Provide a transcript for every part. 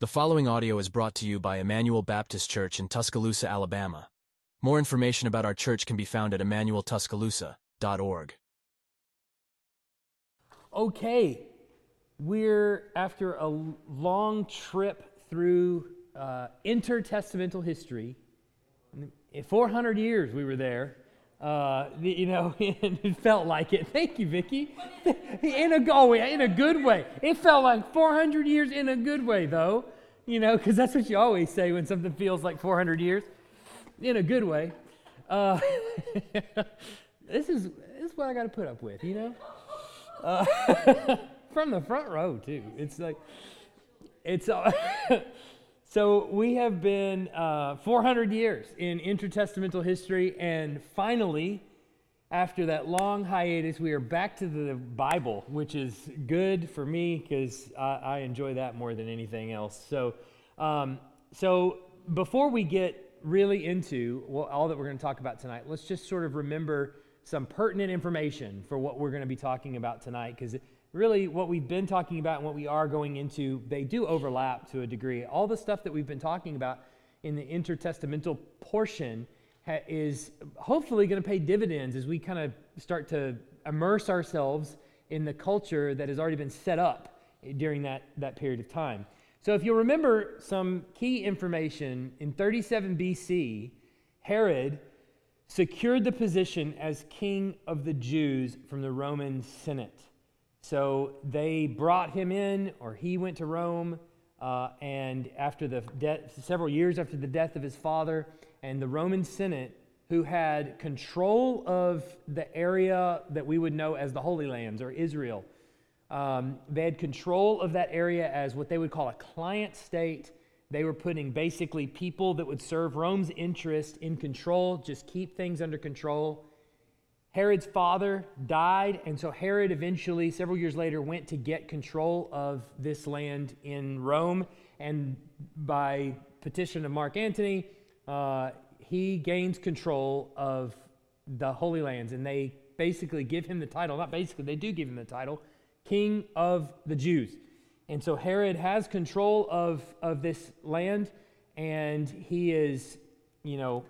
The following audio is brought to you by Emmanuel Baptist Church in Tuscaloosa, Alabama. More information about our church can be found at emmanueltuscaloosa.org. Okay, we're after a long trip through uh, intertestamental history. 400 years we were there. Uh, you know, it felt like it. Thank you, Vicki. In a in a good way. It felt like 400 years in a good way, though. You know, because that's what you always say when something feels like 400 years, in a good way. Uh, this is this is what I got to put up with, you know. Uh, from the front row too. It's like it's. So we have been uh, 400 years in intertestamental history, and finally, after that long hiatus, we are back to the Bible, which is good for me because I, I, enjoy that more than anything else. So, um, so before we get really into well, all that we're going to talk about tonight, let's just sort of remember some pertinent information for what we're going to be talking about tonight because really what we've been talking about and what we are going into, they do overlap to a degree. All the stuff that we've been talking about in the intertestamental portion ha- is hopefully going to pay dividends as we kind of start to immerse ourselves in the culture that has already been set up during that, that period of time. So, if you'll remember some key information, in 37 BC, Herod secured the position as king of the Jews from the Roman Senate. So they brought him in, or he went to Rome, uh, and after the death, several years after the death of his father, and the Roman Senate, who had control of the area that we would know as the Holy Lands or Israel, um, they had control of that area as what they would call a client state. They were putting basically people that would serve Rome's interest in control, just keep things under control. Herod's father died, and so Herod eventually, several years later, went to get control of this land in Rome. And by petition of Mark Antony, uh, he gains control of the Holy Lands. And they basically give him the title, not basically, they do give him the title, King of the Jews. And so Herod has control of, of this land, and he is, you know,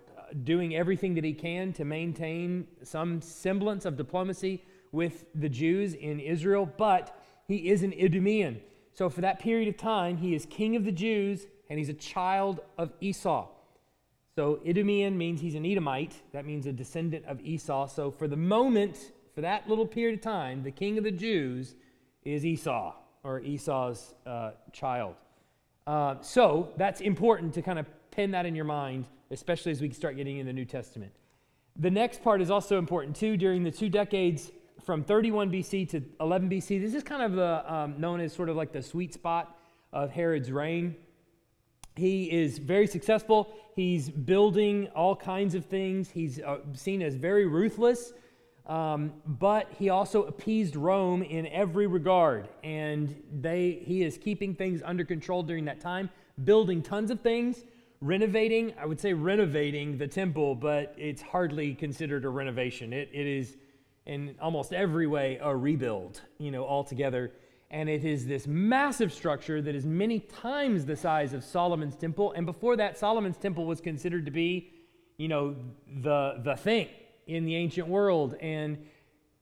doing everything that he can to maintain some semblance of diplomacy with the Jews in Israel, but he is an Idumean. So for that period of time, he is king of the Jews and he's a child of Esau. So Idumean means he's an Edomite. That means a descendant of Esau. So for the moment, for that little period of time, the king of the Jews is Esau or Esau's uh, child. Uh, so that's important to kind of pin that in your mind especially as we start getting in the New Testament. The next part is also important too. During the two decades from 31 BC to 11 BC, this is kind of the, um, known as sort of like the sweet spot of Herod's reign. He is very successful. He's building all kinds of things. He's uh, seen as very ruthless, um, but he also appeased Rome in every regard. And they, he is keeping things under control during that time, building tons of things, renovating, I would say renovating the temple, but it's hardly considered a renovation. It, it is in almost every way a rebuild, you know, altogether. And it is this massive structure that is many times the size of Solomon's temple. And before that, Solomon's temple was considered to be, you know, the, the thing in the ancient world. And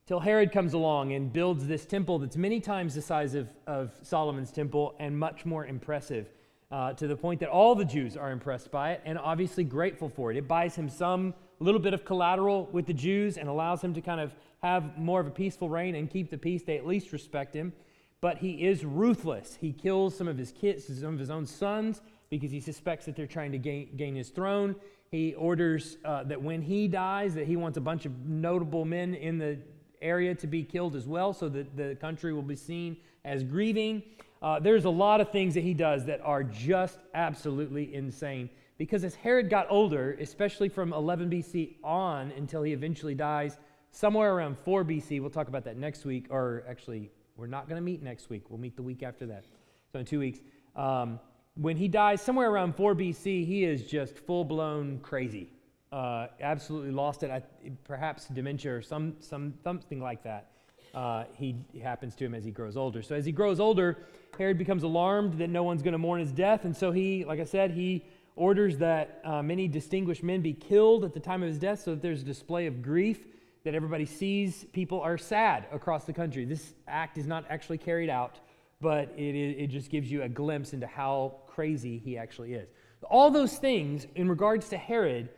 till Herod comes along and builds this temple that's many times the size of, of Solomon's temple and much more impressive uh, to the point that all the Jews are impressed by it and obviously grateful for it. It buys him some little bit of collateral with the Jews and allows him to kind of have more of a peaceful reign and keep the peace. They at least respect him. But he is ruthless. He kills some of his kids, some of his own sons, because he suspects that they're trying to gain, gain his throne. He orders uh, that when he dies, that he wants a bunch of notable men in the area to be killed as well, so that the country will be seen as grieving. Uh, there's a lot of things that he does that are just absolutely insane. Because as Herod got older, especially from 11 BC on until he eventually dies, somewhere around 4 BC, we'll talk about that next week, or actually, we're not going to meet next week. We'll meet the week after that. So in two weeks. Um, when he dies, somewhere around 4 BC, he is just full blown crazy. Uh, absolutely lost it. I, perhaps dementia or some, some, something like that. Uh, he happens to him as he grows older. So as he grows older, Herod becomes alarmed that no one's going to mourn his death, and so he, like I said, he orders that uh, many distinguished men be killed at the time of his death, so that there's a display of grief that everybody sees. People are sad across the country. This act is not actually carried out, but it, it just gives you a glimpse into how crazy he actually is. All those things in regards to Herod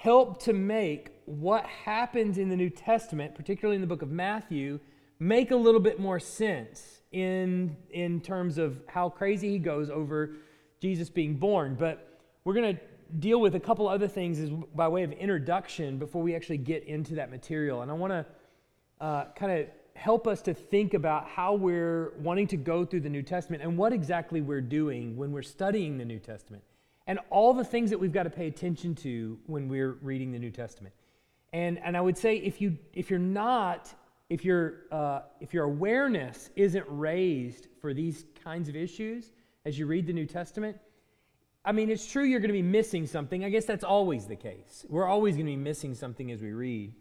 help to make what happens in the New Testament, particularly in the book of Matthew, make a little bit more sense in, in terms of how crazy he goes over Jesus being born. But we're going to deal with a couple other things as, by way of introduction before we actually get into that material. And I want to uh, kind of help us to think about how we're wanting to go through the New Testament and what exactly we're doing when we're studying the New Testament and all the things that we've got to pay attention to when we're reading the New Testament. And, and I would say if, you, if you're not, if, you uh, if your awareness isn't raised for these kinds of issues as you read the New Testament, I mean, it's true you're going to be missing something. I guess that's always the case. We're always going to be missing something as we read.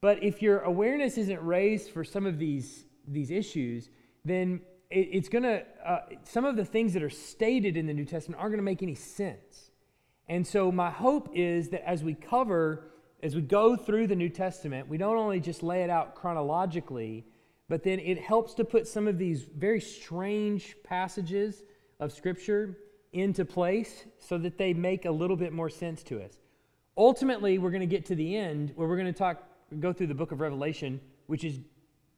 But if your awareness isn't raised for some of these, these issues, then it, it's going to, uh, some of the things that are stated in the New Testament aren't going to make any sense. And so, my hope is that as we cover, as we go through the New Testament, we don't only just lay it out chronologically, but then it helps to put some of these very strange passages of Scripture into place so that they make a little bit more sense to us. Ultimately, we're going to get to the end where we're going to talk, go through the book of Revelation, which is,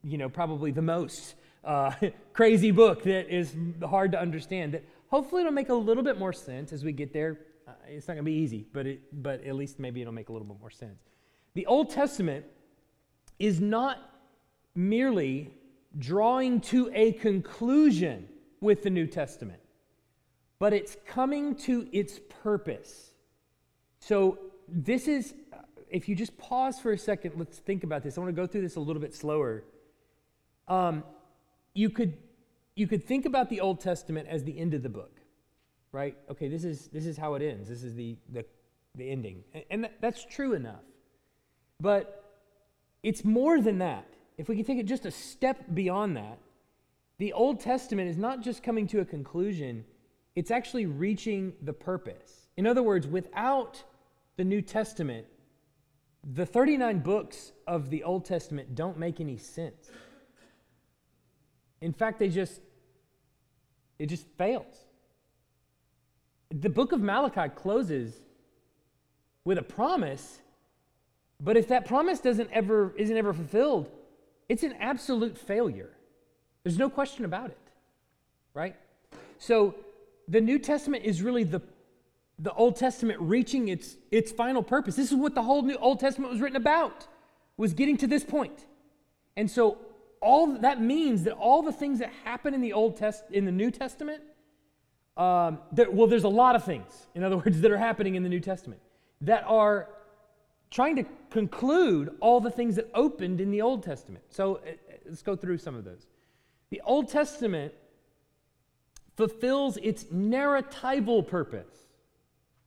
you know, probably the most uh, crazy book that is hard to understand. That hopefully it'll make a little bit more sense as we get there. Uh, it's not going to be easy, but it, but at least maybe it'll make a little bit more sense. The Old Testament is not merely drawing to a conclusion with the New Testament, but it's coming to its purpose. So this is, if you just pause for a second, let's think about this. I want to go through this a little bit slower. Um, you could you could think about the Old Testament as the end of the book, right? Okay, this is this is how it ends. This is the the, the ending, and, and that, that's true enough. But it's more than that. If we can take it just a step beyond that, the Old Testament is not just coming to a conclusion; it's actually reaching the purpose. In other words, without the New Testament, the 39 books of the Old Testament don't make any sense. In fact, they just, it just fails. The book of Malachi closes with a promise, but if that promise doesn't ever, isn't ever fulfilled, it's an absolute failure. There's no question about it, right? So the New Testament is really the, the Old Testament reaching its, its final purpose. This is what the whole New Old Testament was written about, was getting to this point. And so all that means that all the things that happen in the Old Test in the New Testament, um, well, there's a lot of things, in other words, that are happening in the New Testament that are trying to conclude all the things that opened in the Old Testament. So uh, let's go through some of those. The Old Testament fulfills its narratival purpose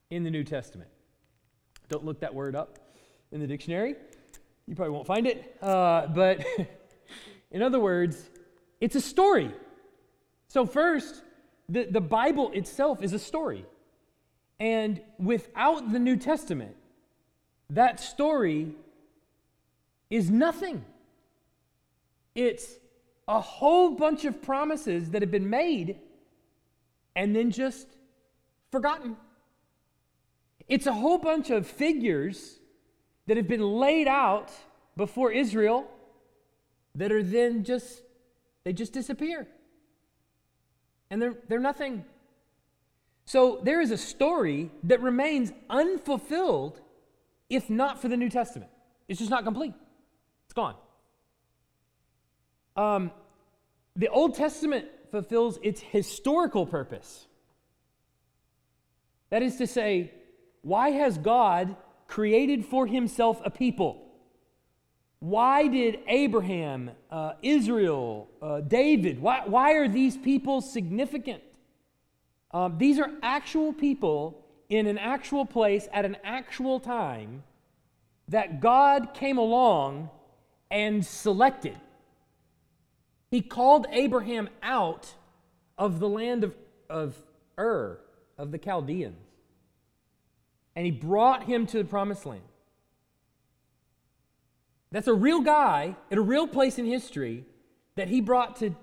in the New Testament. Don't look that word up in the dictionary. You probably won't find it. Uh, but In other words, it's a story. So, first, the, the Bible itself is a story. And without the New Testament, that story is nothing. It's a whole bunch of promises that have been made and then just forgotten. It's a whole bunch of figures that have been laid out before Israel that are then just, they just disappear. And they're, they're nothing. So there is a story that remains unfulfilled if not for the New Testament. It's just not complete, it's gone. Um, the Old Testament fulfills its historical purpose. That is to say, why has God created for himself a people? Why did Abraham, uh, Israel, uh, David, why, why are these people significant? Um, these are actual people in an actual place at an actual time that God came along and selected. He called Abraham out of the land of, of Ur, of the Chaldeans, and he brought him to the promised land. That's a real guy at a real place in history that he brought to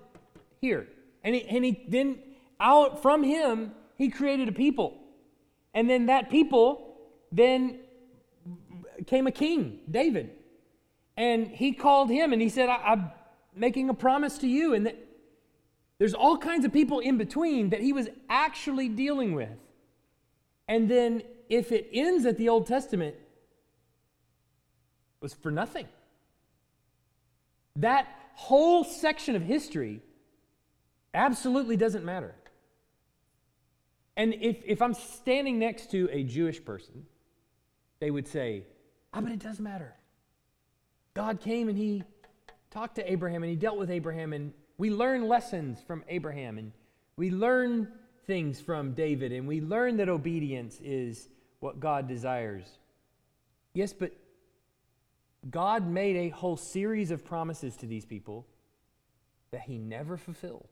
here. And he, and he then, out from him, he created a people. And then that people then came a king, David. And he called him and he said, I, am making a promise to you. And that there's all kinds of people in between that he was actually dealing with. And then if it ends at the Old Testament, was for nothing. That whole section of history absolutely doesn't matter. And if, if I'm standing next to a Jewish person, they would say, Ah, but it does matter. God came and he talked to Abraham and he dealt with Abraham, and we learn lessons from Abraham, and we learn things from David, and we learn that obedience is what God desires. Yes, but God made a whole series of promises to these people that he never fulfilled.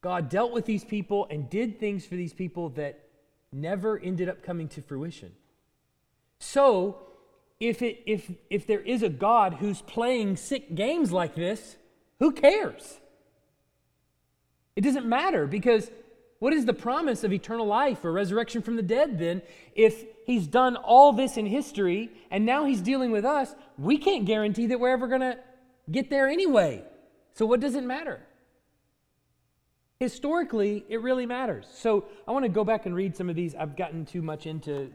God dealt with these people and did things for these people that never ended up coming to fruition. So, if, it, if, if there is a God who's playing sick games like this, who cares? It doesn't matter because what is the promise of eternal life or resurrection from the dead then if he's done all this in history and now he's dealing with us? We can't guarantee that we're ever going to get there anyway. So, what does it matter? Historically, it really matters. So, I want to go back and read some of these. I've gotten too much into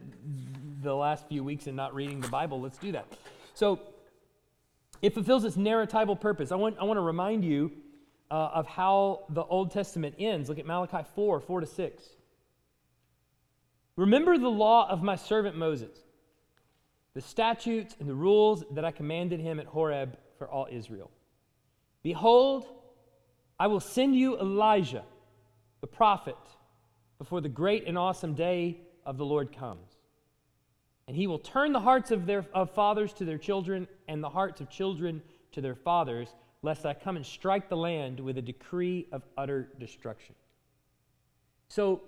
the last few weeks and not reading the Bible. Let's do that. So, it fulfills its narratival purpose. I want, I want to remind you uh, of how the Old Testament ends. Look at Malachi 4 4 to 6. Remember the law of my servant Moses, the statutes and the rules that I commanded him at Horeb for all Israel. Behold, I will send you Elijah, the prophet, before the great and awesome day of the Lord comes. And he will turn the hearts of, their, of fathers to their children and the hearts of children to their fathers, lest I come and strike the land with a decree of utter destruction. So,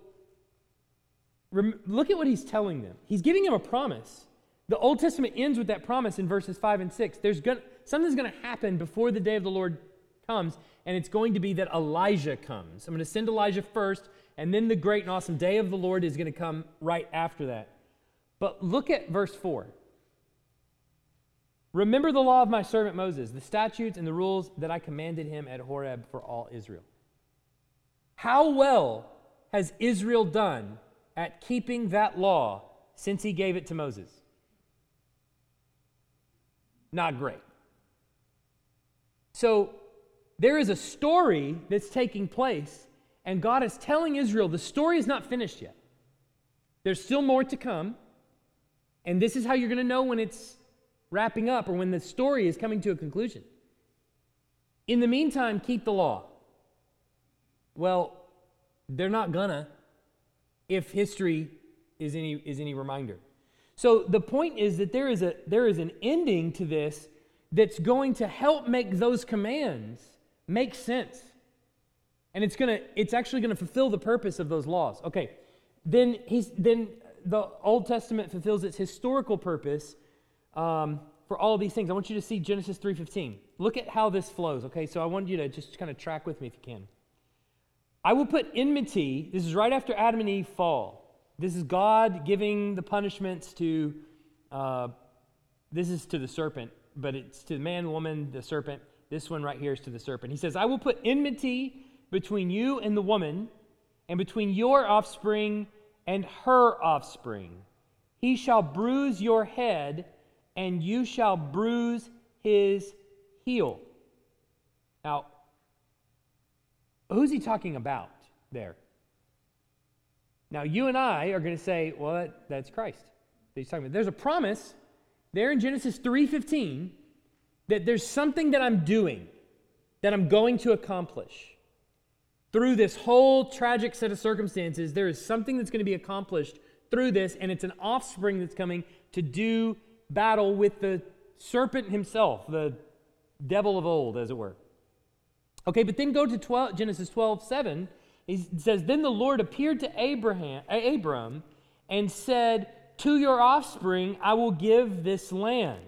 rem- look at what he's telling them. He's giving them a promise. The Old Testament ends with that promise in verses 5 and 6. There's gonna, something's going to happen before the day of the Lord comes, and it's going to be that Elijah comes. I'm going to send Elijah first, and then the great and awesome day of the Lord is going to come right after that. But look at verse 4. Remember the law of my servant Moses, the statutes and the rules that I commanded him at Horeb for all Israel. How well has Israel done at keeping that law since he gave it to Moses? Not great. So there is a story that's taking place, and God is telling Israel the story is not finished yet. There's still more to come. And this is how you're going to know when it's wrapping up or when the story is coming to a conclusion. In the meantime, keep the law. Well, they're not gonna if history is any is any reminder. So the point is that there is a there is an ending to this that's going to help make those commands make sense. And it's gonna it's actually gonna fulfill the purpose of those laws. Okay. Then he's then the Old Testament fulfills its historical purpose um, for all these things. I want you to see Genesis 3:15. Look at how this flows. Okay, so I want you to just kind of track with me if you can. I will put enmity. This is right after Adam and Eve fall. This is God giving the punishments to. Uh, this is to the serpent, but it's to the man, woman, the serpent. This one right here is to the serpent. He says, "I will put enmity between you and the woman, and between your offspring and her offspring. He shall bruise your head, and you shall bruise his heel. Now, who's he talking about there? Now, you and I are going to say, well, that, that's Christ. That he's talking about. There's a promise there in Genesis 3:15 that there's something that I'm doing that I'm going to accomplish through this whole tragic set of circumstances, there is something that's going to be accomplished through this, and it's an offspring that's coming to do battle with the serpent himself, the devil of old, as it were. Okay, but then go to 12, Genesis 12, 7. He says, Then the Lord appeared to Abraham, Abram and said, To your offspring I will give this land.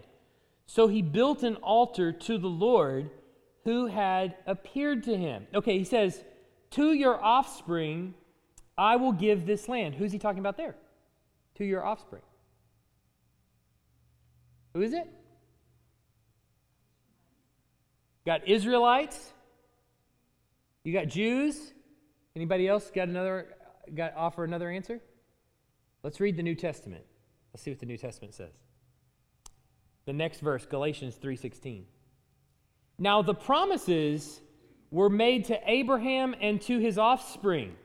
So he built an altar to the Lord who had appeared to him. Okay, he says, To your offspring I will give this land. Who's he talking about there? To your offspring. Who is it? Got Israelites. You got Jews. Anybody else got another got offer another answer? Let's read the New Testament. Let's see what the New Testament says. The next verse, Galatians 3:16. Now the promises were made to Abraham and to his offspring.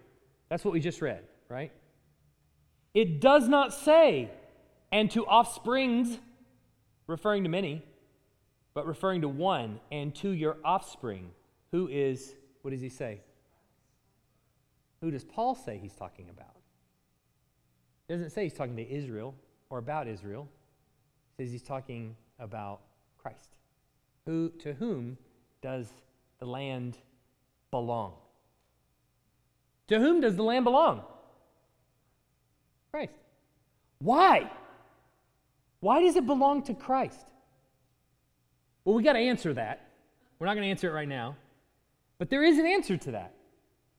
That's what we just read, right? It does not say and to offsprings referring to many but referring to one, and to your offspring, who is, what does he say? Who does Paul say he's talking about? He doesn't say he's talking to Israel or about Israel. He says he's talking about Christ. Who, to whom does the land belong? To whom does the land belong? Christ. Why? Why does it belong to Christ? Well, we got to answer that. We're not going to answer it right now. But there is an answer to that.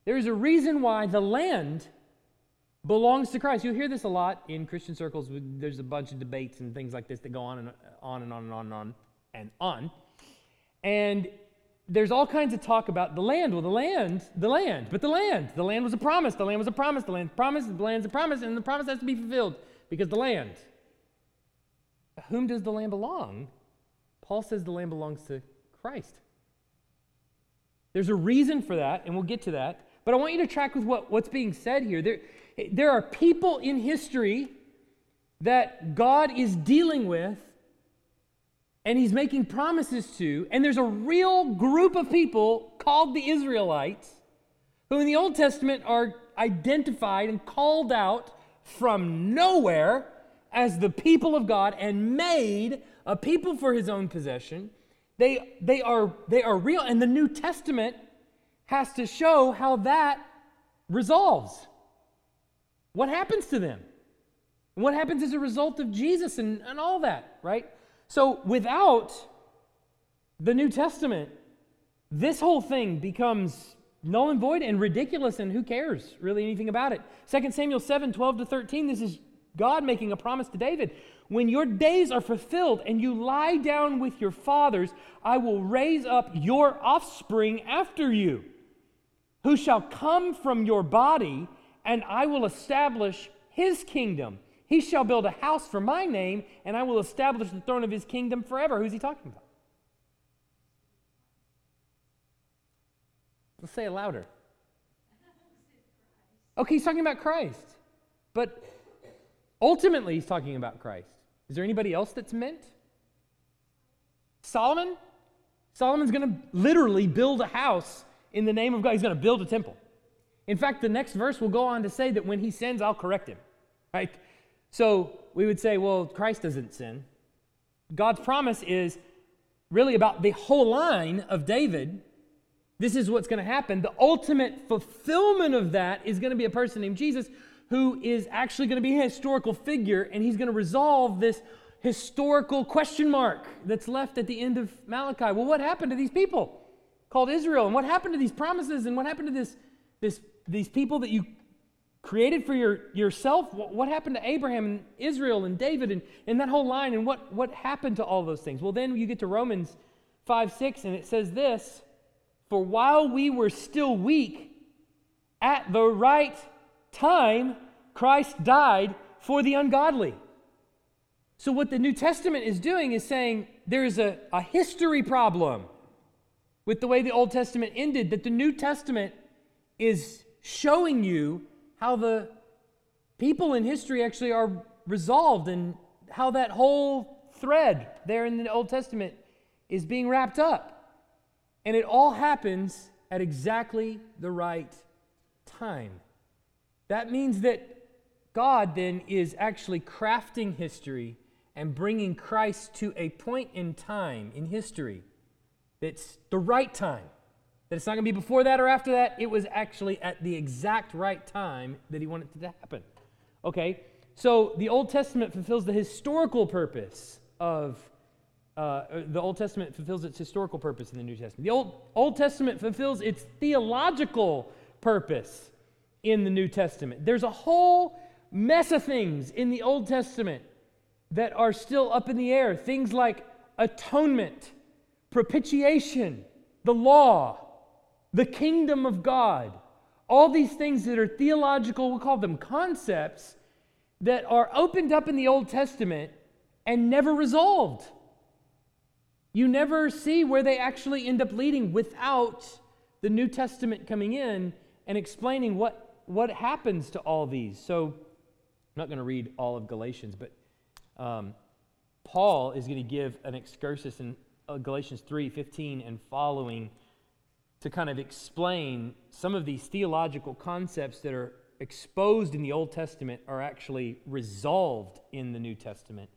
There is a reason why the land belongs to Christ. You'll hear this a lot in Christian circles. There's a bunch of debates and things like this that go on and on and on and on and on and on. And there's all kinds of talk about the land. Well, the land, the land, but the land. The land was a promise. The land was a promise. The land promised. The land's a promise, and the promise has to be fulfilled because the land. Whom does the land belong? Paul says the land belongs to Christ. There's a reason for that, and we'll get to that. But I want you to track with what, what's being said here. There, there are people in history that God is dealing with and he's making promises to, and there's a real group of people called the Israelites who in the Old Testament are identified and called out from nowhere as the people of God and made a people for his own possession. They, they, are, they are real, and the New Testament has to show how that resolves. What happens to them? what happens as a result of Jesus and, and all that, right? So without the New Testament, this whole thing becomes null and void and ridiculous, and who cares really anything about it? 2 Samuel 7 12 to 13, this is God making a promise to David. When your days are fulfilled and you lie down with your fathers, I will raise up your offspring after you, who shall come from your body, and I will establish his kingdom. He shall build a house for my name, and I will establish the throne of his kingdom forever. Who's he talking about? Let's say it louder. Okay, he's talking about Christ. But ultimately, he's talking about Christ. Is there anybody else that's meant? Solomon? Solomon's going to literally build a house in the name of God. He's going to build a temple. In fact, the next verse will go on to say that when he sins, I'll correct him. Right? So we would say, well, Christ doesn't sin. God's promise is really about the whole line of David. This is what's going to happen. The ultimate fulfillment of that is going to be a person named Jesus who is actually going to be a historical figure, and he's going to resolve this historical question mark that's left at the end of Malachi. Well, what happened to these people called Israel? And what happened to these promises? And what happened to this, this, these people that you created for your, yourself? What, what happened to Abraham and Israel and David and, and that whole line? And what, what happened to all those things? Well, then you get to Romans 5 6, and it says this For while we were still weak, at the right time, Christ died for the ungodly. So, what the New Testament is doing is saying there's a, a history problem with the way the Old Testament ended, that the New Testament is showing you how the people in history actually are resolved and how that whole thread there in the Old Testament is being wrapped up. And it all happens at exactly the right time. That means that God then is actually crafting history and bringing Christ to a point in time in history That's the right time. That it's not going to be before that or after that. It was actually at the exact right time that he wanted it to happen. Okay? So the Old Testament fulfills the historical purpose of uh, the Old Testament fulfills its historical purpose in the New Testament. The Old, Old Testament fulfills its theological purpose in the New Testament. There's a whole mess of things in the Old Testament that are still up in the air. Things like atonement, propitiation, the law, the kingdom of God. All these things that are theological, we'll call them concepts, that are opened up in the Old Testament and never resolved. You never see where they actually end up leading without the New Testament coming in and explaining what, what happens to all these. So I'm not going to read all of Galatians, but um, Paul is going to give an excursus in uh, Galatians 3 15 and following to kind of explain some of these theological concepts that are exposed in the Old Testament are actually resolved in the New Testament.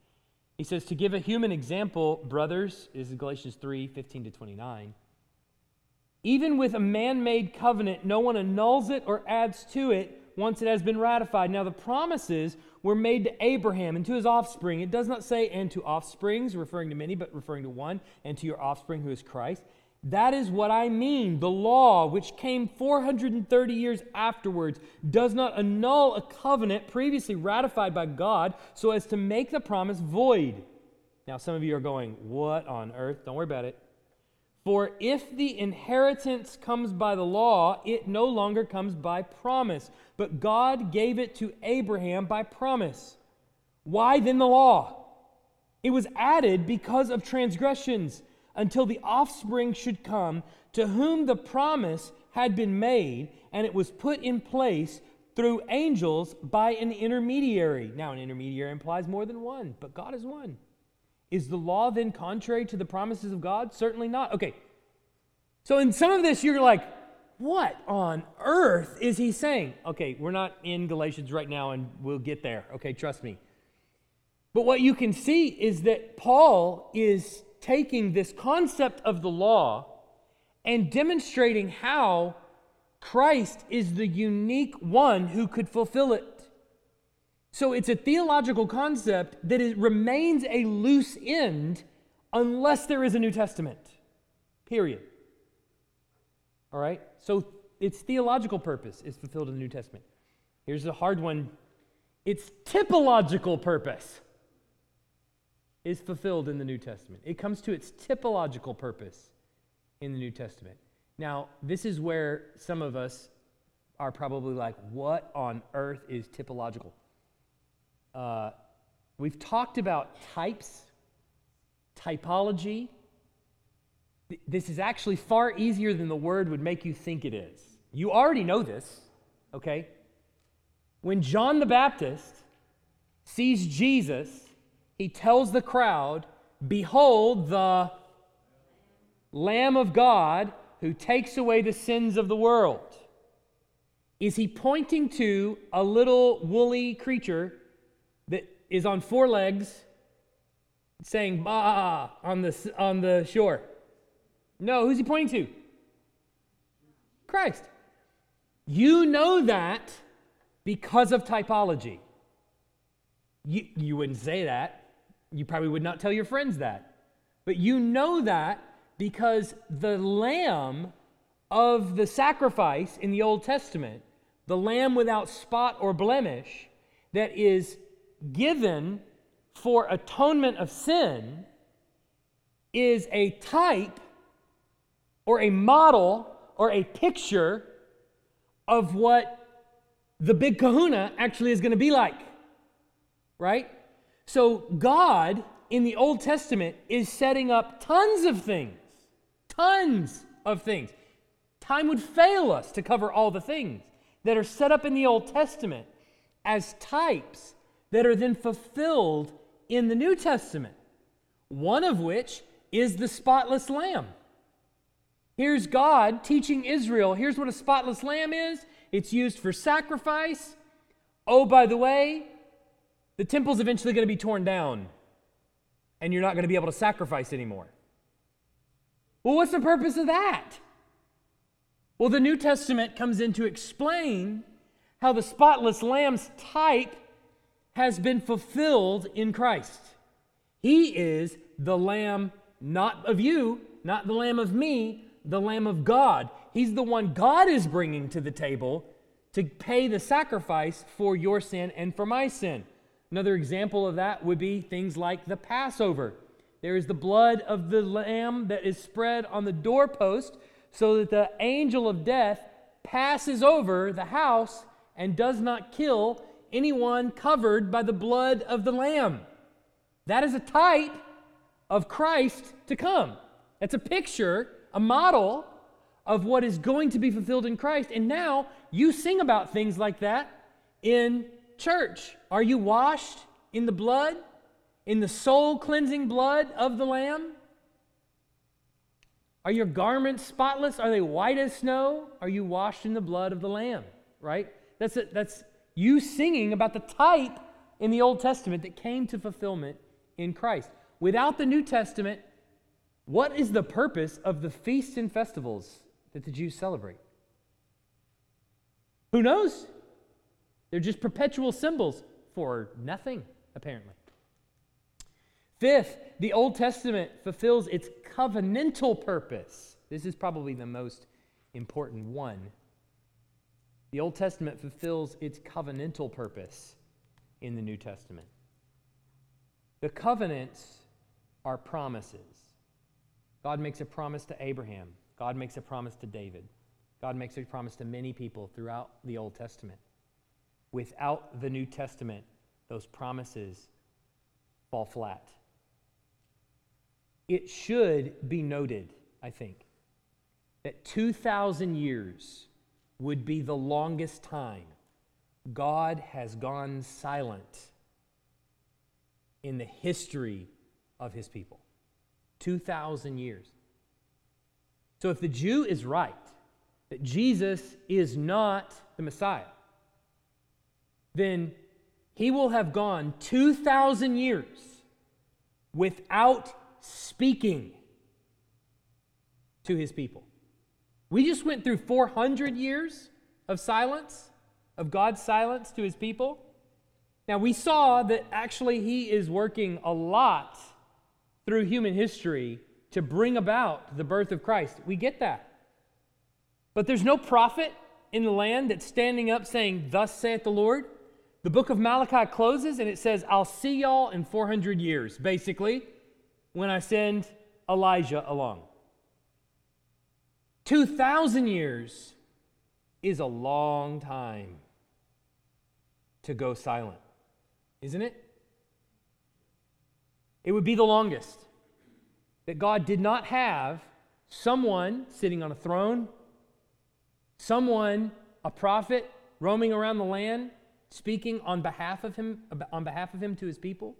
He says, To give a human example, brothers, is Galatians 3 15 to 29. Even with a man made covenant, no one annuls it or adds to it once it has been ratified. Now, the promises were made to Abraham and to his offspring. It does not say, and to offsprings, referring to many, but referring to one, and to your offspring, who is Christ. That is what I mean. The law, which came 430 years afterwards, does not annul a covenant previously ratified by God so as to make the promise void. Now, some of you are going, What on earth? Don't worry about it. For if the inheritance comes by the law, it no longer comes by promise, but God gave it to Abraham by promise. Why then the law? It was added because of transgressions until the offspring should come to whom the promise had been made, and it was put in place through angels by an intermediary. Now, an intermediary implies more than one, but God is one. Is the law then contrary to the promises of God? Certainly not. Okay. So, in some of this, you're like, what on earth is he saying? Okay, we're not in Galatians right now, and we'll get there. Okay, trust me. But what you can see is that Paul is taking this concept of the law and demonstrating how Christ is the unique one who could fulfill it. So it's a theological concept that it remains a loose end unless there is a New Testament. Period. All right? So its theological purpose is fulfilled in the New Testament. Here's a hard one its typological purpose is fulfilled in the New Testament. It comes to its typological purpose in the New Testament. Now, this is where some of us are probably like, what on earth is typological? Uh, we've talked about types, typology. This is actually far easier than the word would make you think it is. You already know this, okay? When John the Baptist sees Jesus, he tells the crowd, Behold the Lamb of God who takes away the sins of the world. Is he pointing to a little woolly creature is on four legs saying bah on the, on the shore? No, who's he pointing to? Christ. You know that because of typology. You, you wouldn't say that. You probably would not tell your friends that. But you know that because the lamb of the sacrifice in the Old Testament, the lamb without spot or blemish, that is given for atonement of sin, is a type or a model or a picture of what the big kahuna actually is going to be like. Right? So, God in the Old Testament is setting up tons of things, tons of things. Time would fail us to cover all the things that are set up in the Old Testament as types that are then fulfilled in the New Testament. One of which is the spotless lamb. Here's God teaching Israel here's what a spotless lamb is it's used for sacrifice. Oh, by the way, the temple's eventually going to be torn down and you're not going to be able to sacrifice anymore. Well, what's the purpose of that? Well, the New Testament comes in to explain how the spotless lamb's type has been fulfilled in Christ. He is the lamb not of you, not the lamb of me, the lamb of God. He's the one God is bringing to the table to pay the sacrifice for your sin and for my sin. Another example of that would be things like the Passover. There is the blood of the lamb that is spread on the doorpost so that the angel of death passes over the house and does not kill anyone covered by the blood of the lamb. That is a type of Christ to come. That's a picture, a model of what is going to be fulfilled in Christ. And now you sing about things like that in church. Are you washed in the blood, in the soul cleansing blood of the Lamb? Are your garments spotless? Are they white as snow? Are you washed in the blood of the Lamb? Right? That's, a, that's you singing about the type in the Old Testament that came to fulfillment in Christ. Without the New Testament, what is the purpose of the feasts and festivals that the Jews celebrate? Who knows? They're just perpetual symbols for nothing, apparently. Fifth, the Old Testament fulfills its covenantal purpose. This is probably the most important one. The Old Testament fulfills its covenantal purpose in the New Testament. The covenants are promises. God makes a promise to Abraham, God makes a promise to David, God makes a promise to many people throughout the Old Testament. Without the New Testament, those promises fall flat. It should be noted, I think, that 2,000 years would be the longest time God has gone silent in the history of his people. 2,000 years. So if the Jew is right, that Jesus is not the Messiah, then he will have gone 2,000 years without speaking to his people. We just went through 400 years of silence, of God's silence to his people. Now, we saw that actually he is working a lot through human history to bring about the birth of Christ. We get that. But there's no prophet in the land that's standing up saying, Thus saith the Lord. The book of Malachi closes and it says, I'll see y'all in 400 years, basically, when I send Elijah along. 2,000 years is a long time to go silent, isn't it? It would be the longest that God did not have someone sitting on a throne, someone, a prophet, roaming around the land, speaking on behalf of him, on behalf of him to his people.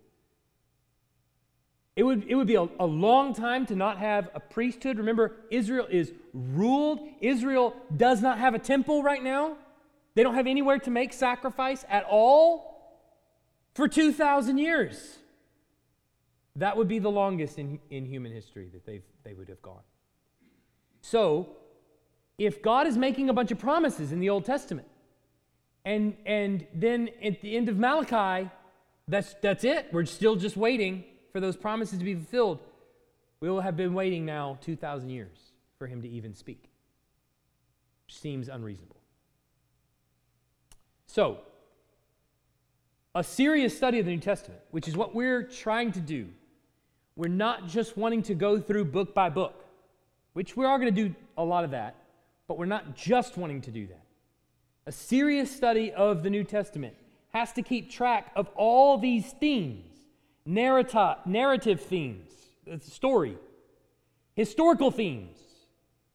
It would, it would be a, a long time to not have a priesthood. Remember, Israel is ruled. Israel does not have a temple right now. They don't have anywhere to make sacrifice at all for 2,000 years. That would be the longest in, in human history that they've, they would have gone. So, if God is making a bunch of promises in the Old Testament, and, and then at the end of Malachi, that's, that's it. We're still just waiting for those promises to be fulfilled. We will have been waiting now 2,000 years for him to even speak. Which seems unreasonable. So, a serious study of the New Testament, which is what we're trying to do we're not just wanting to go through book by book, which we are going to do a lot of that, but we're not just wanting to do that. A serious study of the New Testament has to keep track of all these themes narrative, narrative themes, the story, historical themes,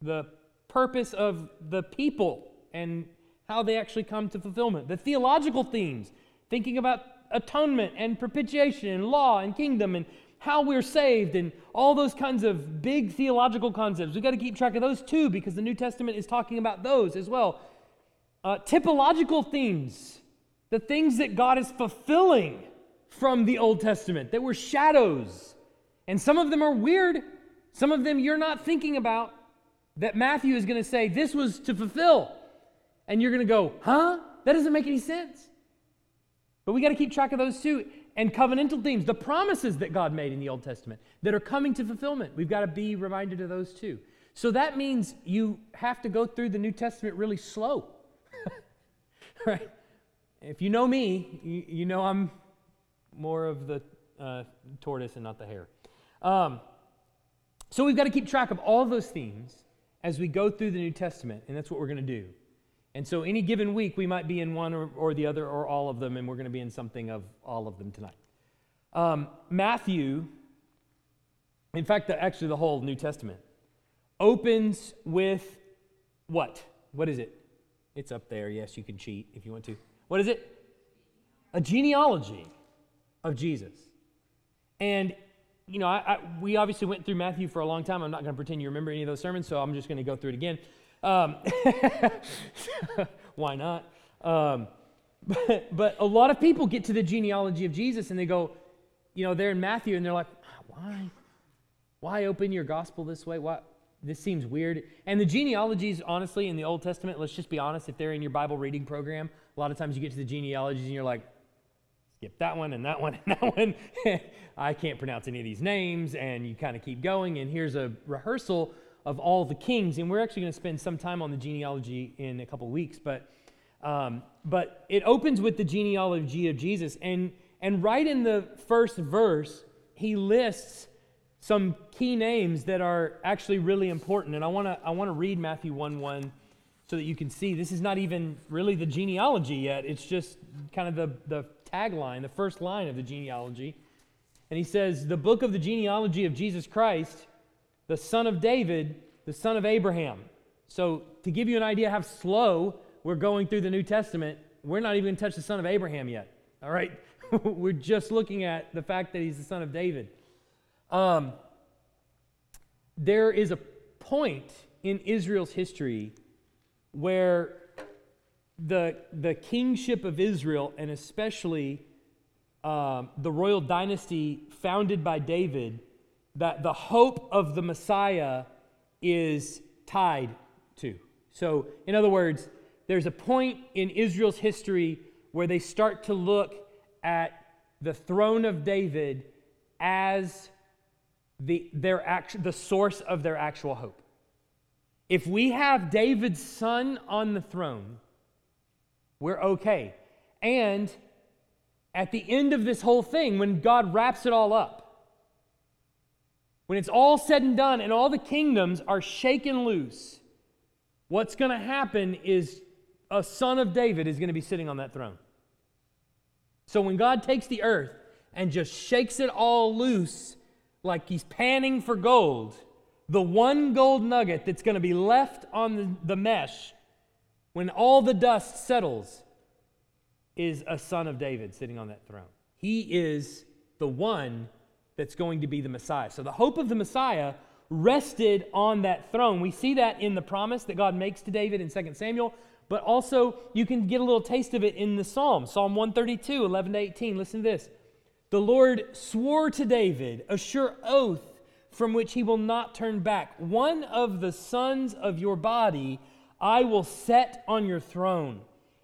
the purpose of the people and how they actually come to fulfillment, the theological themes, thinking about atonement and propitiation and law and kingdom and how we're saved and all those kinds of big theological concepts. We've got to keep track of those too because the New Testament is talking about those as well. Uh, typological themes, the things that God is fulfilling from the Old Testament that were shadows. And some of them are weird Some of them you're not thinking about that Matthew is going to say this was to fulfill. And you're going to go, huh? That doesn't make any sense. But we got to keep track of those too. And covenantal themes, the promises that God made in the Old Testament that are coming to fulfillment. We've got to be reminded of those too. So that means you have to go through the New Testament really slow. right? If you know me, you, you, know I'm more of the uh, tortoise and not the hare. Um, so we've got to keep track of all those themes as we go through the New Testament, and that's what we're going to do. And so, any given week, we might be in one or, or the other or all of them, and we're going to be in something of all of them tonight. Um, Matthew, in fact, the, actually, the whole New Testament opens with what? What is it? It's up there. Yes, you can cheat if you want to. What is it? A genealogy of Jesus. And you know, I, I, we obviously went through Matthew for a long time. I'm not going to pretend you remember any of those sermons, so I'm just going to go through it again. Um, why not? Um, but, but a lot of people get to the genealogy of Jesus and they go, you know, they're in Matthew and they're like, why? Why open your gospel this way? Why? This seems weird. And the genealogies, honestly, in the Old Testament, let's just be honest, if they're in your Bible reading program, a lot of times you get to the genealogies and you're like, skip that one and that one and that one. I can't pronounce any of these names, and you kind of keep going. And here's a rehearsal of all the kings, and we're actually going to spend some time on the genealogy in a couple weeks. But um, but it opens with the genealogy of Jesus, and and right in the first verse, he lists some key names that are actually really important. And I want to I want to read Matthew one one so that you can see this is not even really the genealogy yet. It's just kind of the the tagline, the first line of the genealogy. And he says, The book of the genealogy of Jesus Christ, the son of David, the son of Abraham. So, to give you an idea how slow we're going through the New Testament, we're not even touch the son of Abraham yet. All right? we're just looking at the fact that he's the son of David. Um, there is a point in Israel's history where the, the kingship of Israel, and especially um, the royal dynasty founded by David, that the hope of the Messiah is tied to. So, in other words, there's a point in Israel's history where they start to look at the throne of David as the, their act, the source of their actual hope. If we have David's son on the throne, we're okay. And at the end of this whole thing, when God wraps it all up, when it's all said and done and all the kingdoms are shaken loose, what's going to happen is a son of David is going to be sitting on that throne. So when God takes the earth and just shakes it all loose like he's panning for gold, the one gold nugget that's going to be left on the, mesh when all the dust settles, is a son of David sitting on that throne. He is the one that's going to be the Messiah. So the hope of the Messiah rested on that throne. We see that in the promise that God makes to David in 2 Samuel, but also you can get a little taste of it in the Psalm. Psalm 132, 11 to 18. Listen to this. The Lord swore to David a sure oath from which he will not turn back. One of the sons of your body I will set on your throne.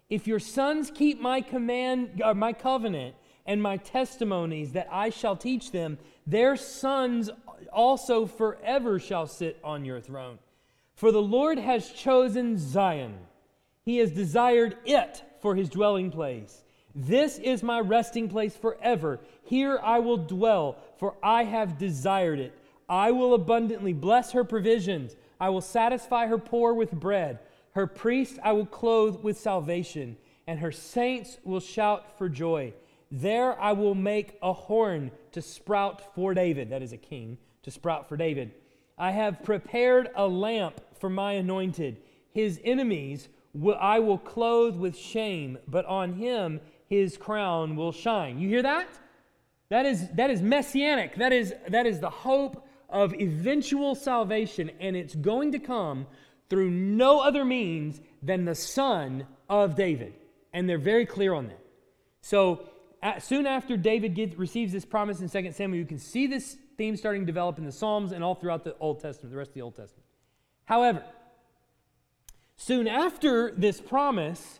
If your sons keep my command, uh, my covenant, and my testimonies that I shall teach them, their sons also forever shall sit on your throne. For the Lord has chosen Zion, He has desired it for His dwelling place. This is my resting place forever. Here I will dwell, for I have desired it. I will abundantly bless her provisions. I will satisfy her poor with bread. Her priests I will clothe with salvation, and her saints will shout for joy. There I will make a horn to sprout for David, that is a king, to sprout for David. I have prepared a lamp for my anointed. His enemies will, I will clothe with shame, but on him his crown will shine. You hear that? That is, that is messianic. That is, that is the hope of eventual salvation, and it's going to come through no other means than the son of David. And they're very clear on that. So, soon after David gets, receives this promise in 2 Samuel, you can see this theme starting to develop in the Psalms and all throughout the Old Testament, the rest of the Old Testament. However, soon after this promise,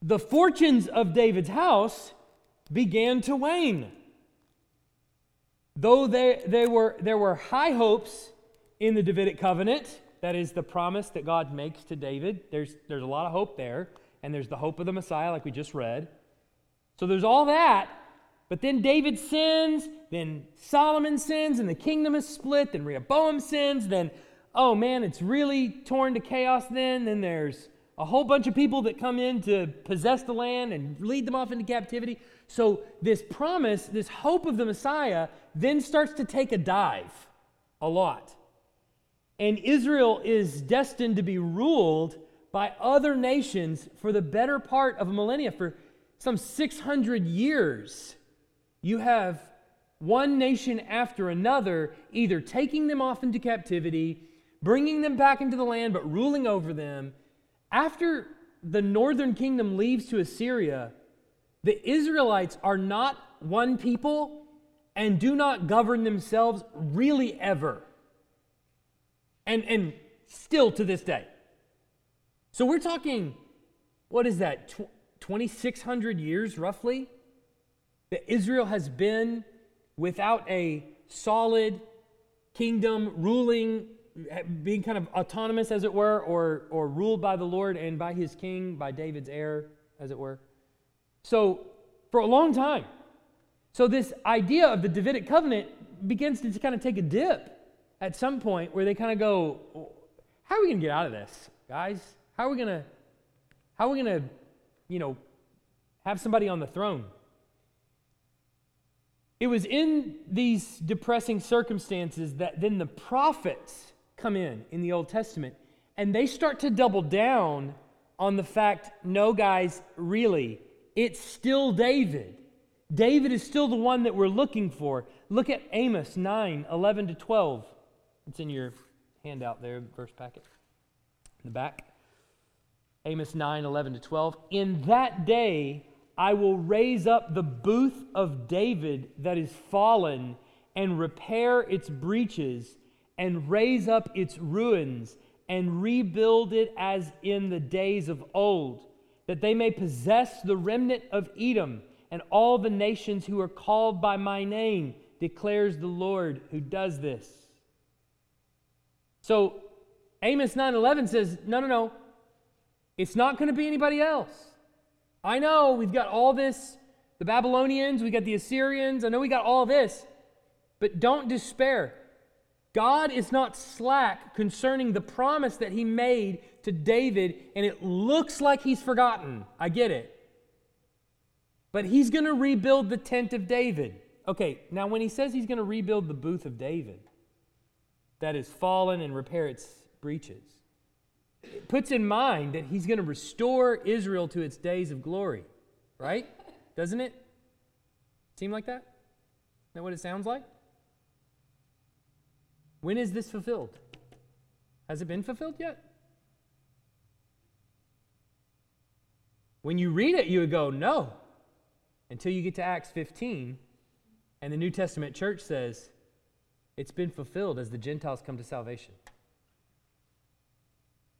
the fortunes of David's house began to wane. Though they, they were, there were high hopes in the Davidic covenant, that is the promise that God makes to David, there's, there's a lot of hope there, and there's the hope of the Messiah, like we just read. So there's all that, but then David sins, then Solomon sins, and the kingdom is split, then Rehoboam sins, then, oh man, it's really torn to chaos then. Then there's a whole bunch of people that come in to possess the land and lead them off into captivity. So, this promise, this hope of the Messiah, then starts to take a dive a lot. And Israel is destined to be ruled by other nations for the better part of a millennia. For some 600 years, you have one nation after another either taking them off into captivity, bringing them back into the land, but ruling over them after the northern kingdom leaves to Assyria, the Israelites are not one people and do not govern themselves really ever. And, and still to this day. So we're talking, what is that, 2,600 years roughly? That Israel has been without a solid kingdom ruling being kind of autonomous, as it were, or, or ruled by the Lord and by his king, by David's heir, as it were. So, for a long time. So, this idea of the Davidic covenant begins to kind of take a dip at some point where they kind of go, How are we going to get out of this, guys? How are we going to, how are we going to, you know, have somebody on the throne? It was in these depressing circumstances that then the prophets come in in the Old Testament and they start to double down on the fact no, guys, really, it's still David. David is still the one that we're looking for. Look at Amos 9 11 to 12. It's in your handout there, verse packet in the back. Amos 9 11 to 12. In that day, I will raise up the booth of David that is fallen and repair its breaches and raise up its ruins and rebuild it as in the days of old, that they may possess the remnant of Edom and all the nations who are called by my name, declares the Lord who does this. So Amos 9:11 says, "No, no, no. It's not going to be anybody else. I know we've got all this the Babylonians, we got the Assyrians, I know we got all this. But don't despair. God is not slack concerning the promise that he made to David, and it looks like he's forgotten. I get it. But he's going to rebuild the tent of David. Okay, now when he says he's going to rebuild the booth of David that is fallen and repair its breaches, it puts in mind that he's going to restore Israel to its days of glory, right? Doesn't it seem like that? Is that what it sounds like? When is this fulfilled? Has it been fulfilled yet? When you read it, you would go, no. Until you get to Acts 15, and the New Testament church says, it's been fulfilled as the Gentiles come to salvation.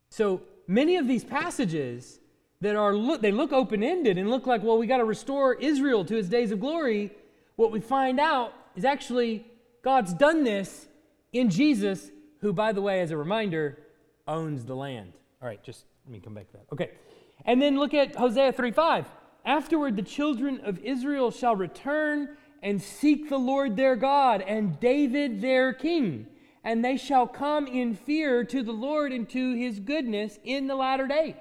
So many of these passages that are look, they look open-ended and look like, well, we got to restore Israel to its days of glory. What we find out is actually God's done this in Jesus, who, by the way, as a reminder, owns the land. All right, just let me come back to that. Okay. And then look at Hosea 3 5. Afterward, the children of Israel shall return and seek the Lord their God and David their king. And they shall come in fear to the Lord and to his goodness in the latter days.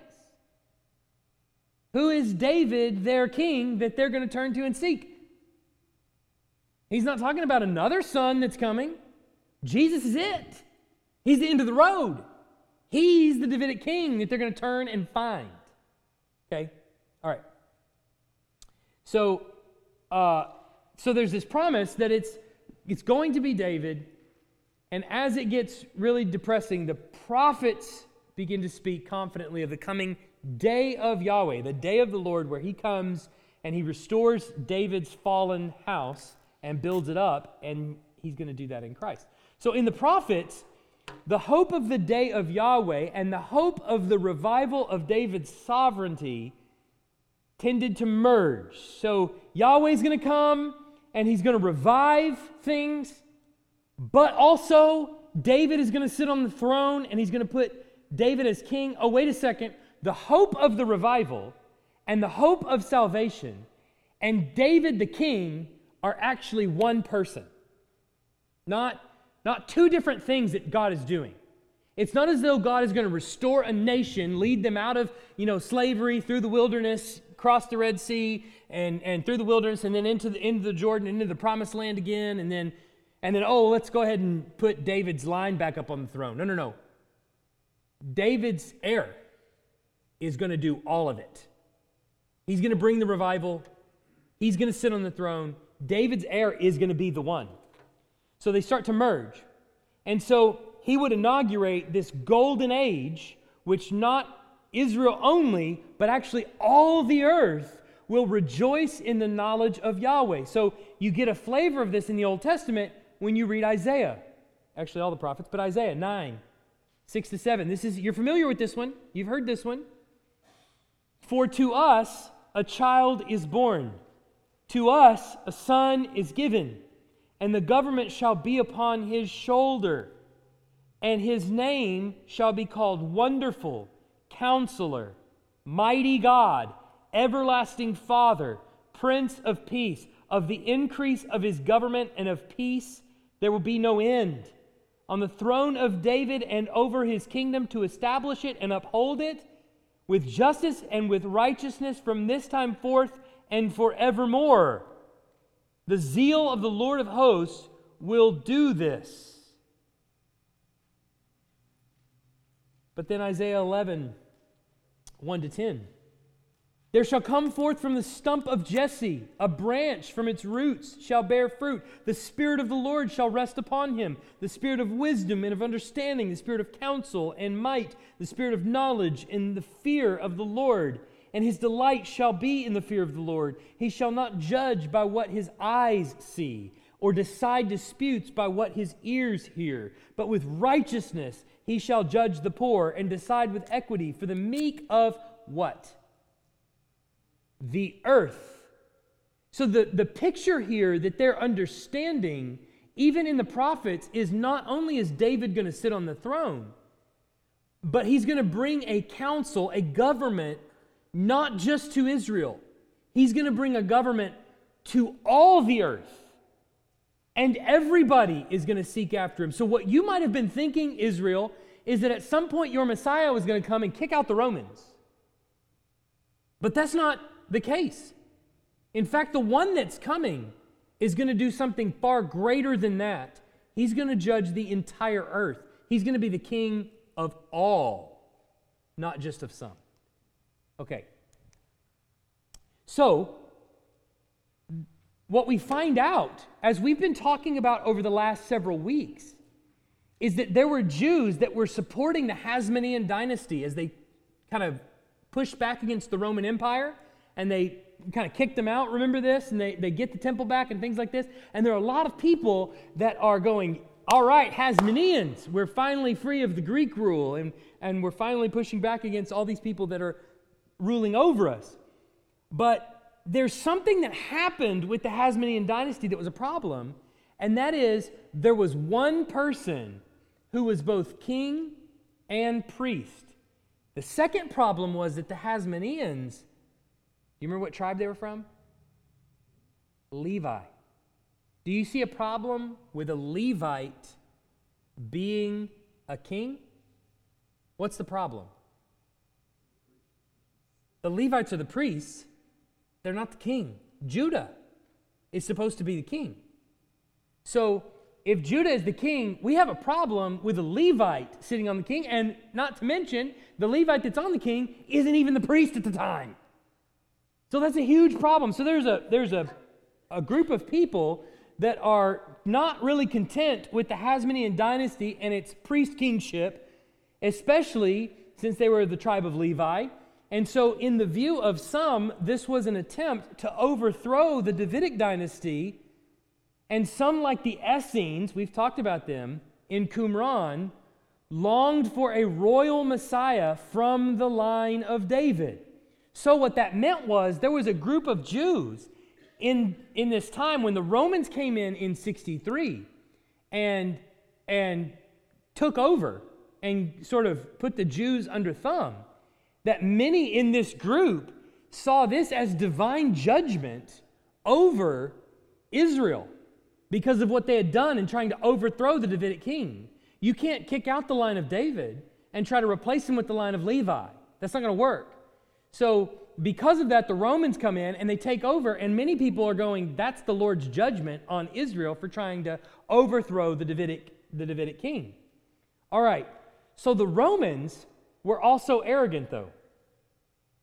Who is David their king that they're going to turn to and seek? He's not talking about another son that's coming. Jesus is it. He's the end of the road. He's the Davidic king that they're going to turn and find. Okay? All right. So, uh, so there's this promise that it's, it's going to be David. And as it gets really depressing, the prophets begin to speak confidently of the coming day of Yahweh, the day of the Lord, where he comes and he restores David's fallen house and builds it up, and he's going to do that in Christ. So in the prophets, the hope of the day of Yahweh and the hope of the revival of David's sovereignty tended to merge. So Yahweh's going to come and he's going to revive things, but also David is going to sit on the throne and he's going to put David as king. Oh, wait a second. The hope of the revival and the hope of salvation and David the king are actually one person. Not, not two different things that God is doing. It's not as though God is going to restore a nation, lead them out of, you know, slavery through the wilderness, cross the Red Sea, and, and through the wilderness, and then into the into the Jordan, into the promised land again, and then and then, oh, let's go ahead and put David's line back up on the throne. No, no, no. David's heir is going to do all of it. He's going to bring the revival. He's going to sit on the throne. David's heir is going to be the one. So they start to merge. And so he would inaugurate this golden age, which not Israel only, but actually all the earth will rejoice in the knowledge of Yahweh. So you get a flavor of this in the Old Testament when you read Isaiah. Actually, all the prophets, but Isaiah 9, 6 to 7. This is, you're familiar with this one. You've heard this one. For to us a child is born, to us a son is given, and the government shall be upon his shoulder and his name shall be called Wonderful, Counselor, Mighty God, Everlasting Father, Prince of Peace. Of the increase of his government and of peace, there will be no end. On the throne of David and over his kingdom to establish it and uphold it with justice and with righteousness from this time forth and forevermore. The zeal of the Lord of hosts will do this. But then Isaiah 11, 1 to 10. There shall come forth from the stump of Jesse a branch from its roots shall bear fruit. The Spirit of the Lord shall rest upon him the Spirit of wisdom and of understanding, the Spirit of counsel and might, the Spirit of knowledge and the fear of the Lord. And his delight shall be in the fear of the Lord. He shall not judge by what his eyes see, or decide disputes by what his ears hear, but with righteousness he shall judge the poor and decide with equity for the meek of what? The earth. So the, the picture here that they're understanding, even in the prophets, is not only is David going to sit on the throne, but he's going to bring a council, a government, not just to Israel. He's going to bring a government to all the earth. And everybody is going to seek after him. So, what you might have been thinking, Israel, is that at some point your Messiah was going to come and kick out the Romans. But that's not the case. In fact, the one that's coming is going to do something far greater than that. He's going to judge the entire earth, he's going to be the king of all, not just of some. Okay. So, what we find out, as we've been talking about over the last several weeks, is that there were Jews that were supporting the Hasmonean dynasty as they kind of pushed back against the Roman Empire and they kind of kicked them out. Remember this? And they, they get the temple back and things like this. And there are a lot of people that are going, all right, Hasmoneans, we're finally free of the Greek rule and, and we're finally pushing back against all these people that are ruling over us. But there's something that happened with the Hasmonean dynasty that was a problem, and that is there was one person who was both king and priest. The second problem was that the Hasmoneans, you remember what tribe they were from? Levi. Do you see a problem with a Levite being a king? What's the problem? The Levites are the priests, they're not the king. Judah is supposed to be the king. So if Judah is the king, we have a problem with a Levite sitting on the king, and not to mention, the Levite that's on the king isn't even the priest at the time. So that's a huge problem. So there's a there's a, a group of people that are not really content with the Hasmonean dynasty and its priest kingship, especially since they were the tribe of Levi. And so, in the view of some, this was an attempt to overthrow the Davidic dynasty And some, like the Essenes, we've talked about them, in Qumran, longed for a royal Messiah from the line of David. So, what that meant was there was a group of Jews in, in this time when the Romans came in in 63 and, and took over and sort of put the Jews under thumb, that many in this group saw this as divine judgment over Israel because of what they had done in trying to overthrow the Davidic king. You can't kick out the line of David and try to replace him with the line of Levi. That's not going to work. So, because of that, the Romans come in and they take over, and many people are going, that's the Lord's judgment on Israel for trying to overthrow the Davidic, the Davidic king. All right, so the Romans were also arrogant, though.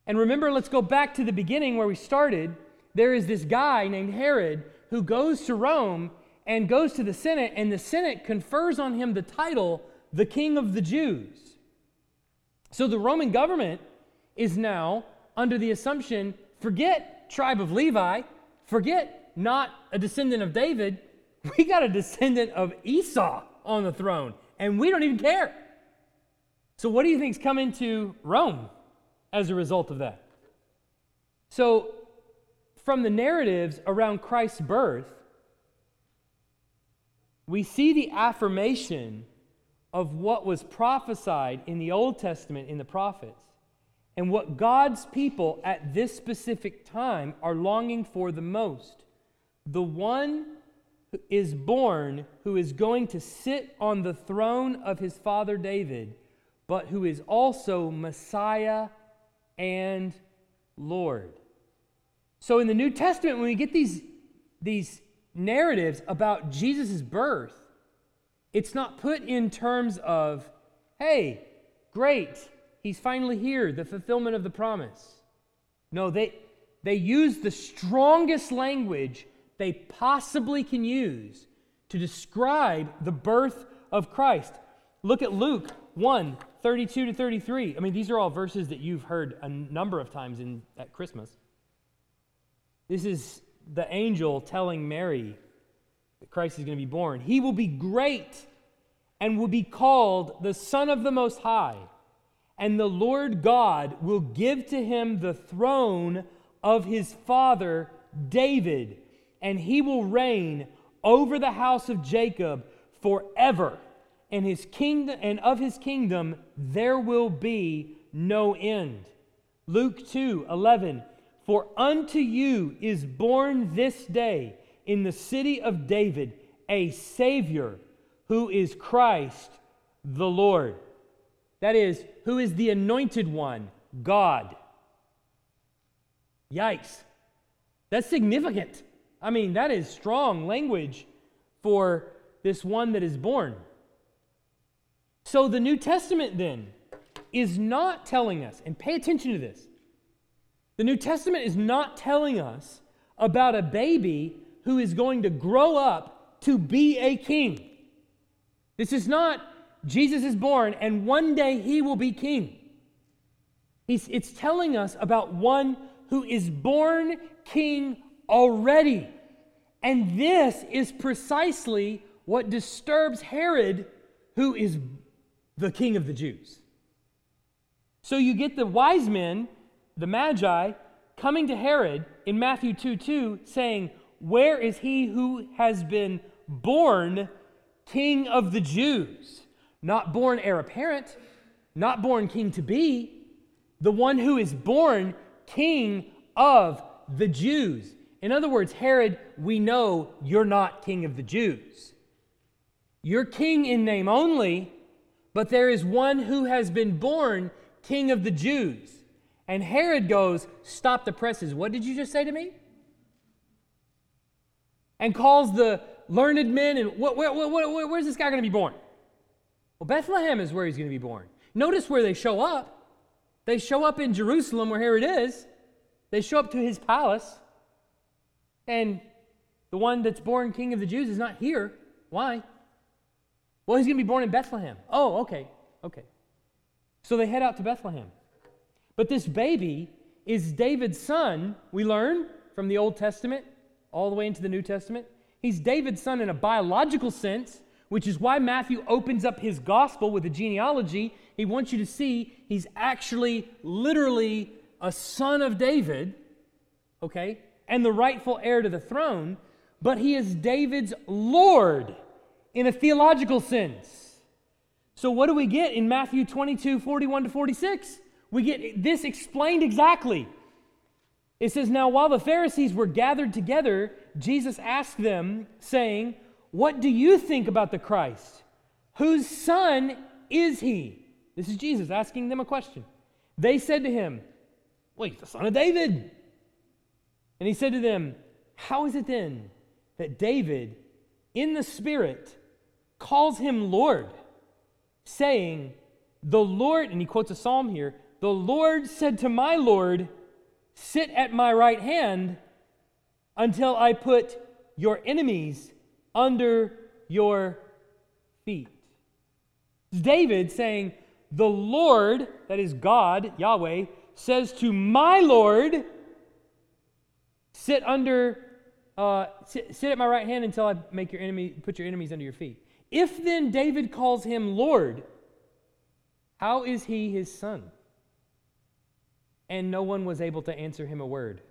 And remember, let's go back to the beginning where we started. There is this guy named Herod who goes to Rome and goes to the Senate, and the Senate confers on him the title, the King of the Jews. So the Roman government is now under the assumption forget tribe of Levi, forget not a descendant of David, we got a descendant of Esau on the throne, and we don't even care. So, what do you think's coming to Rome as a result of that? So, from the narratives around Christ's birth, we see the affirmation of what was prophesied in the Old Testament in the prophets and what God's people at this specific time are longing for the most. The one who is born who is going to sit on the throne of his father David, but who is also Messiah and Lord. So in the New Testament, when we get these, these narratives about Jesus' birth, it's not put in terms of, hey, great, he's finally here, the fulfillment of the promise. No, they, they use the strongest language they possibly can use to describe the birth of Christ. Look at Luke 1 32 to 33. I mean, these are all verses that you've heard a number of times in, at Christmas. This is the angel telling Mary that Christ is going to be born. He will be great and will be called the Son of the Most High. And the Lord God will give to him the throne of his father David, and he will reign over the house of Jacob forever. And his kingdom and of his kingdom there will be no end. Luke 2 11 for unto you is born this day in the city of David a Savior who is Christ the Lord. That is, who is the anointed one, God. Yikes. That's significant. I mean, that is strong language for this one that is born. So the New Testament then is not telling us, and pay attention to this, the New Testament is not telling us about a baby who is going to grow up to be a king. This is not Jesus is born and one day he will be king. He's, it's telling us about one who is born king already. And this is precisely what disturbs Herod, who is the king of the Jews. So you get the wise men the Magi coming to Herod in Matthew 2 2, saying, Where is he who has been born king of the Jews? Not born heir apparent, not born king to be, the one who is born king of the Jews. In other words, Herod, we know you're not king of the Jews. You're king in name only, but there is one who has been born king of the Jews. And Herod goes, Stop the presses. What did you just say to me? And calls the learned men, and where, where, where, where's this guy going to be born? Well, Bethlehem is where he's going to be born. Notice where they show up. They show up in Jerusalem, where Herod is. They show up to his palace. And the one that's born king of the Jews is not here. Why? Well, he's going to be born in Bethlehem. Oh, okay, okay. So they head out to Bethlehem. But this baby is David's son, we learn from the Old Testament all the way into the New Testament. He's David's son in a biological sense, which is why Matthew opens up his gospel with a genealogy. He wants you to see he's actually literally a son of David, okay, and the rightful heir to the throne, but he is David's Lord in a theological sense. So, what do we get in Matthew 22 41 to 46? We get this explained exactly. It says, Now while the Pharisees were gathered together, Jesus asked them, saying, What do you think about the Christ? Whose son is he? This is Jesus asking them a question. They said to him, Well, the son of David. And he said to them, How is it then that David, in the Spirit, calls him Lord, saying, The Lord, and he quotes a psalm here, the Lord said to my Lord, Sit at my right hand until I put your enemies under your feet. David saying, The Lord, that is God, Yahweh, says to my Lord, Sit under, uh, sit, sit at my right hand until I make your enemy, put your enemies under your feet. If then David calls him Lord, how is he his son? And no one was able to answer him a word.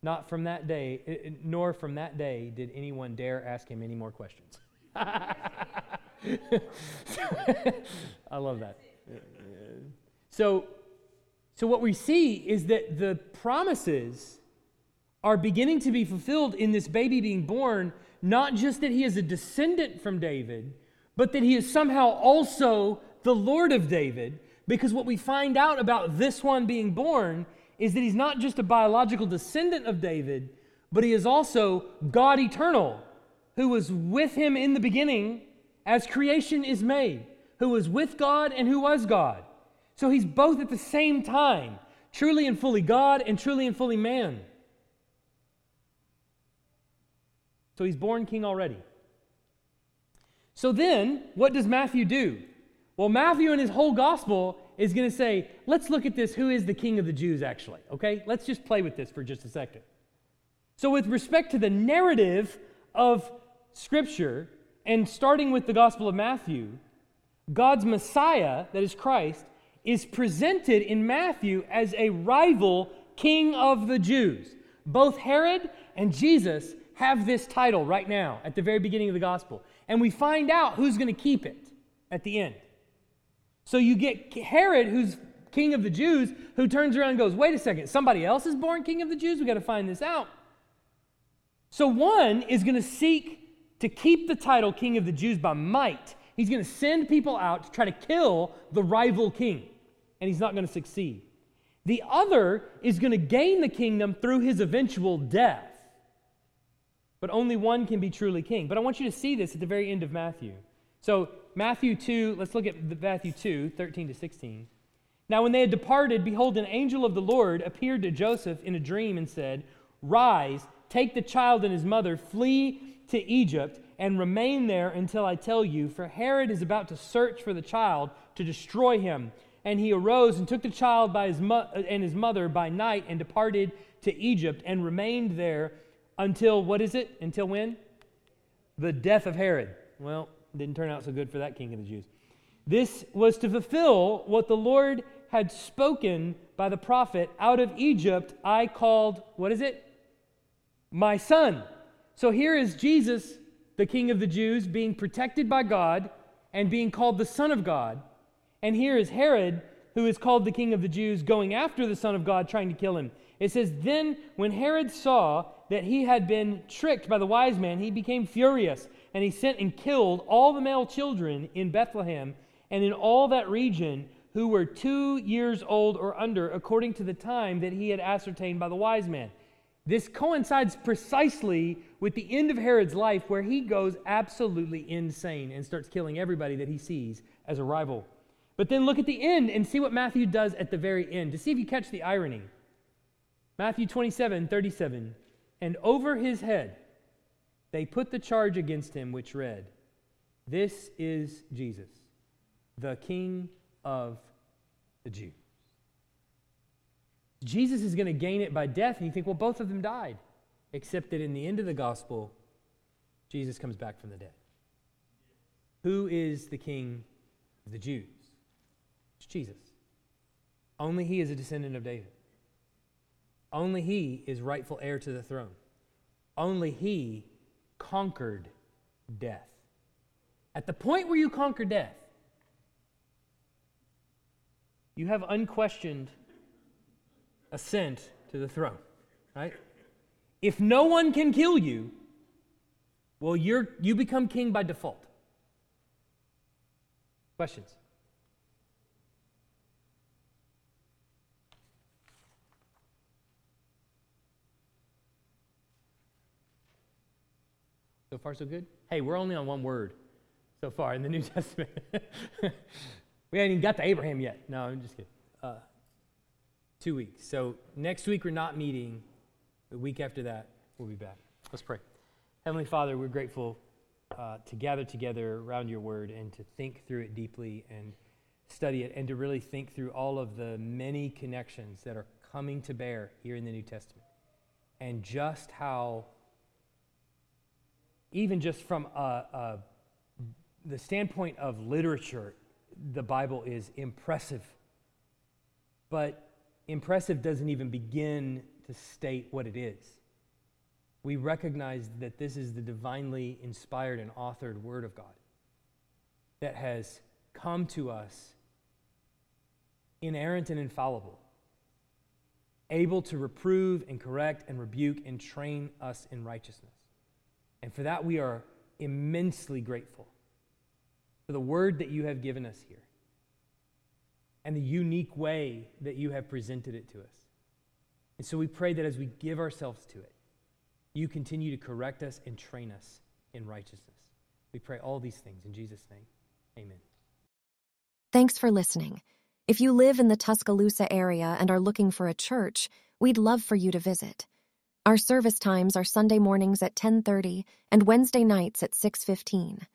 Not from that day, eh, eh, nor from that day did anyone dare ask him any more questions. I love that. So, so what we see is that the promises are beginning to be fulfilled in this baby being born, not just that he is a descendant from David, but that he is somehow also the Lord of David. Because what we find out about this one being born is that he's not just a biological descendant of David, but he is also God eternal, who was with him in the beginning as creation is made, who was with God and who was God. So he's both at the same time, truly and fully God and truly and fully man. So he's born king already. So then, what does Matthew do? Well, Matthew in his whole gospel is going to say, let's look at this. Who is the king of the Jews, actually? Okay? Let's just play with this for just a second. So, with respect to the narrative of Scripture, and starting with the Gospel of Matthew, God's Messiah, that is Christ, is presented in Matthew as a rival king of the Jews. Both Herod and Jesus have this title right now at the very beginning of the gospel. And we find out who's going to keep it at the end. So you get Herod, who's king of the Jews, who turns around and goes, wait a second, somebody else is born king of the Jews? We got to find this out. So one is going to seek to keep the title king of the Jews by might. He's going to send people out to try to kill the rival king, and he's not going to succeed. The other is going to gain the kingdom through his eventual death. But only one can be truly king. But I want you to see this at the very end of Matthew. So, Matthew 2, let's look at Matthew 2, 13 to 16. Now, when they had departed, behold, an angel of the Lord appeared to Joseph in a dream and said, Rise, take the child and his mother, flee to Egypt, and remain there until I tell you, for Herod is about to search for the child to destroy him. And he arose and took the child by his mo- and his mother by night and departed to Egypt and remained there until, what is it? Until when? The death of Herod. Well, didn't turn out so good for that king of the Jews. This was to fulfill what the Lord had spoken by the prophet out of Egypt, I called, what is it? My son. So here is Jesus, the king of the Jews, being protected by God and being called the Son of God. And here is Herod, who is called the king of the Jews, going after the Son of God, trying to kill him. It says, Then when Herod saw that he had been tricked by the wise man, he became furious, and he sent and killed all the male children in Bethlehem and in all that region who were two years old or under, according to the time that he had ascertained by the wise man. This coincides precisely with the end of Herod's life, where he goes absolutely insane and starts killing everybody that he sees as a rival. But then look at the end and see what Matthew does at the very end to see if you catch the irony. Matthew 27 37. And over his head they put the charge against him, which read, This is Jesus, the King of the Jews. Jesus is going to gain it by death, and you think, well, both of them died. Except that in the end of the gospel, Jesus comes back from the dead. Who is the king of the Jews? It's Jesus. Only he is a descendant of David. Only he is rightful heir to the throne. Only he conquered death. At the point where you conquer death, you have unquestioned ascent to the throne, right? If no one can kill you, well, you're, you become king by default. Questions? So far, so good? Hey, we're only on one word so far in the New Testament. we haven't even got to Abraham yet. No, I'm just kidding. Uh, two weeks. So next week, we're not meeting. The week after that, we'll be back. Let's pray. Heavenly Father, we're grateful uh, to gather together around your word and to think through it deeply and study it and to really think through all of the many connections that are coming to bear here in the New Testament and just how even just from a, a, the standpoint of literature, the Bible is impressive. But impressive doesn't even begin to state what it is. We recognize that this is the divinely inspired and authored Word of God that has come to us inerrant and infallible, able to reprove and correct and rebuke and train us in righteousness. And for that, we are immensely grateful for the word that you have given us here and the unique way that you have presented it to us. And so we pray that as we give ourselves to it, you continue to correct us and train us in righteousness. We pray all these things in Jesus' name. Amen. Thanks for listening. If you live in the Tuscaloosa area and are looking for a church, we'd love for you to visit. Our service times are Sunday mornings at 10:30 and Wednesday nights at 6:15.